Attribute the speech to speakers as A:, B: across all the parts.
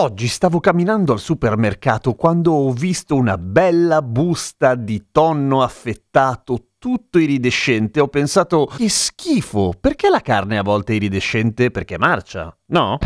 A: Oggi stavo camminando al supermercato quando ho visto una bella busta di tonno affettato tutto iridescente. Ho pensato, che schifo, perché la carne a volte è iridescente? Perché marcia, no?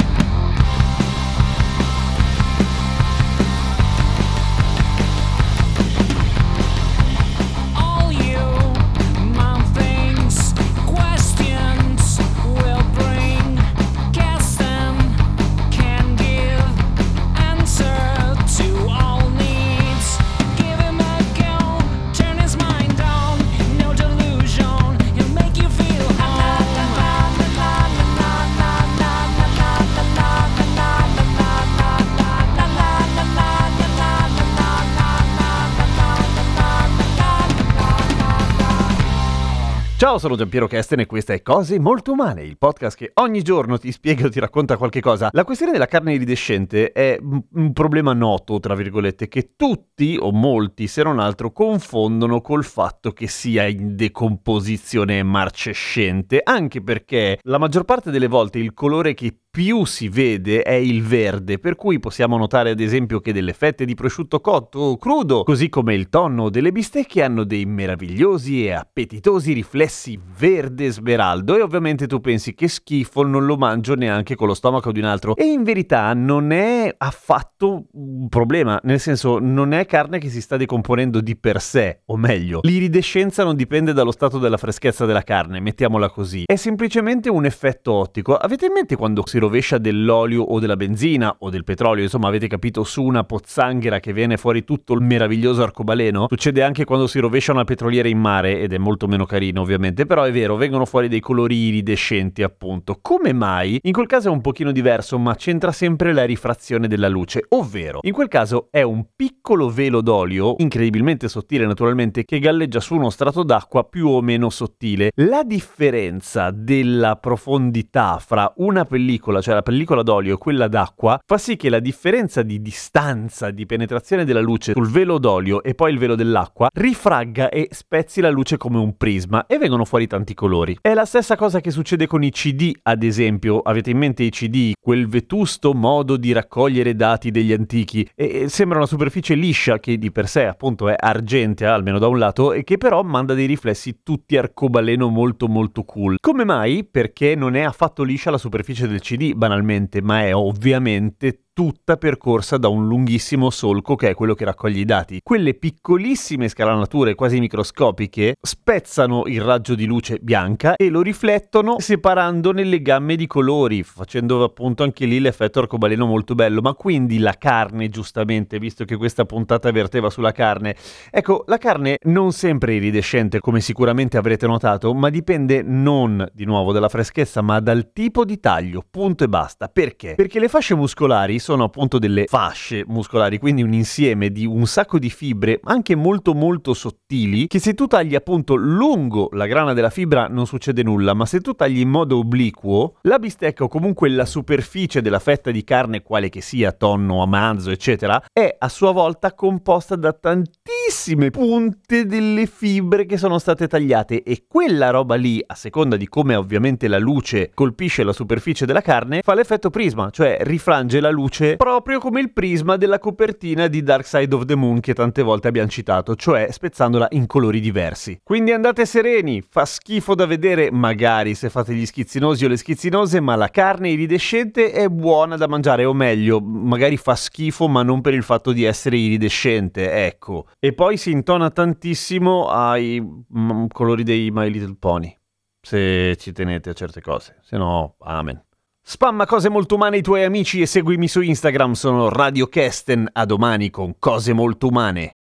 A: Ciao, sono Giampiero Kesten e questa è Cose Molto Umane, il podcast che ogni giorno ti spiega o ti racconta qualche cosa. La questione della carne iridescente è un- problema noto, tra virgolette, che tutti o molti, se non altro, confondono col fatto che sia in decomposizione marcescente, anche perché la maggior parte delle volte il colore che più si vede è il verde, per cui possiamo notare ad esempio che delle fette di prosciutto cotto o crudo, così come il tonno o delle bistecche hanno dei meravigliosi e appetitosi riflessi verde smeraldo. E ovviamente tu pensi che schifo, non lo mangio neanche con lo stomaco di un altro. E in verità non è affatto un problema, nel senso non è carne che si sta decomponendo di per sé, o meglio, l'iridescenza non dipende dallo stato della freschezza della carne, mettiamola così, è semplicemente un effetto ottico. Avete in mente quando si rovescia dell'olio o della benzina o del petrolio, insomma avete capito, su una pozzanghera che viene fuori tutto il meraviglioso arcobaleno? Succede anche quando si rovescia una petroliera in mare ed è molto meno carino ovviamente, però è vero, vengono fuori dei colori iridescenti appunto. Come mai? In quel caso è un pochino diverso, ma c'entra sempre la rifrazione della luce, ovvero in quel caso è un piccolo velo d'olio, incredibilmente sottile naturalmente, che galleggia su uno strato d'acqua più o meno sottile. La differenza della profondità fra una pellicola, cioè la pellicola d'olio e quella d'acqua, fa sì che la differenza di distanza di penetrazione della luce sul velo d'olio e poi il velo dell'acqua rifragga e spezzi la luce come un prisma e vengono fuori tanti colori. È la stessa cosa che succede con i CD, ad esempio. Avete in mente i CD, quel vetusto modo di raccogliere dati degli antichi e sembra una superficie liscia che di per sé appunto è argentea, almeno da un lato, e che però manda dei riflessi tutti arcobaleno molto molto cool. Come mai? Perché non è affatto liscia la superficie del CD, banalmente, ma è ovviamente tutta percorsa da un lunghissimo solco che è quello che raccoglie i dati. Quelle piccolissime scalanature quasi microscopiche spezzano il raggio di luce bianca e lo riflettono separandone le gamme di colori, facendo appunto anche lì l'effetto arcobaleno molto bello. Ma quindi la carne, giustamente, visto che questa puntata verteva sulla carne, ecco, la carne non sempre iridescente, come sicuramente avrete notato, ma dipende non di nuovo dalla freschezza, ma dal tipo di taglio, punto e basta. Perché? Perché le fasce muscolari sono appunto delle fasce muscolari, quindi un insieme di un sacco di fibre, anche molto molto sottili, che se tu tagli appunto lungo la grana della fibra non succede nulla, ma se tu tagli in modo obliquo, la bistecca o comunque la superficie della fetta di carne, quale che sia, tonno, amanzo, eccetera, è a sua volta composta da tantissime punte delle fibre che sono state tagliate. E quella roba lì, a seconda di come ovviamente la luce colpisce la superficie della carne, fa l'effetto prisma, cioè rifrange la luce proprio come il prisma della copertina di Dark Side of the Moon che tante volte abbiamo citato, cioè spezzandola in colori diversi. Quindi andate sereni, fa schifo da vedere magari se fate gli schizzinosi o le schizzinose, ma la carne iridescente è buona da mangiare, o meglio, magari fa schifo ma non per il fatto di essere iridescente, ecco. E poi si intona tantissimo ai mm, colori dei My Little Pony, se ci tenete a certe cose, se no, amen. Spamma cose molto umane ai tuoi amici e seguimi su Instagram, sono Radio Kesten, a domani con cose molto umane.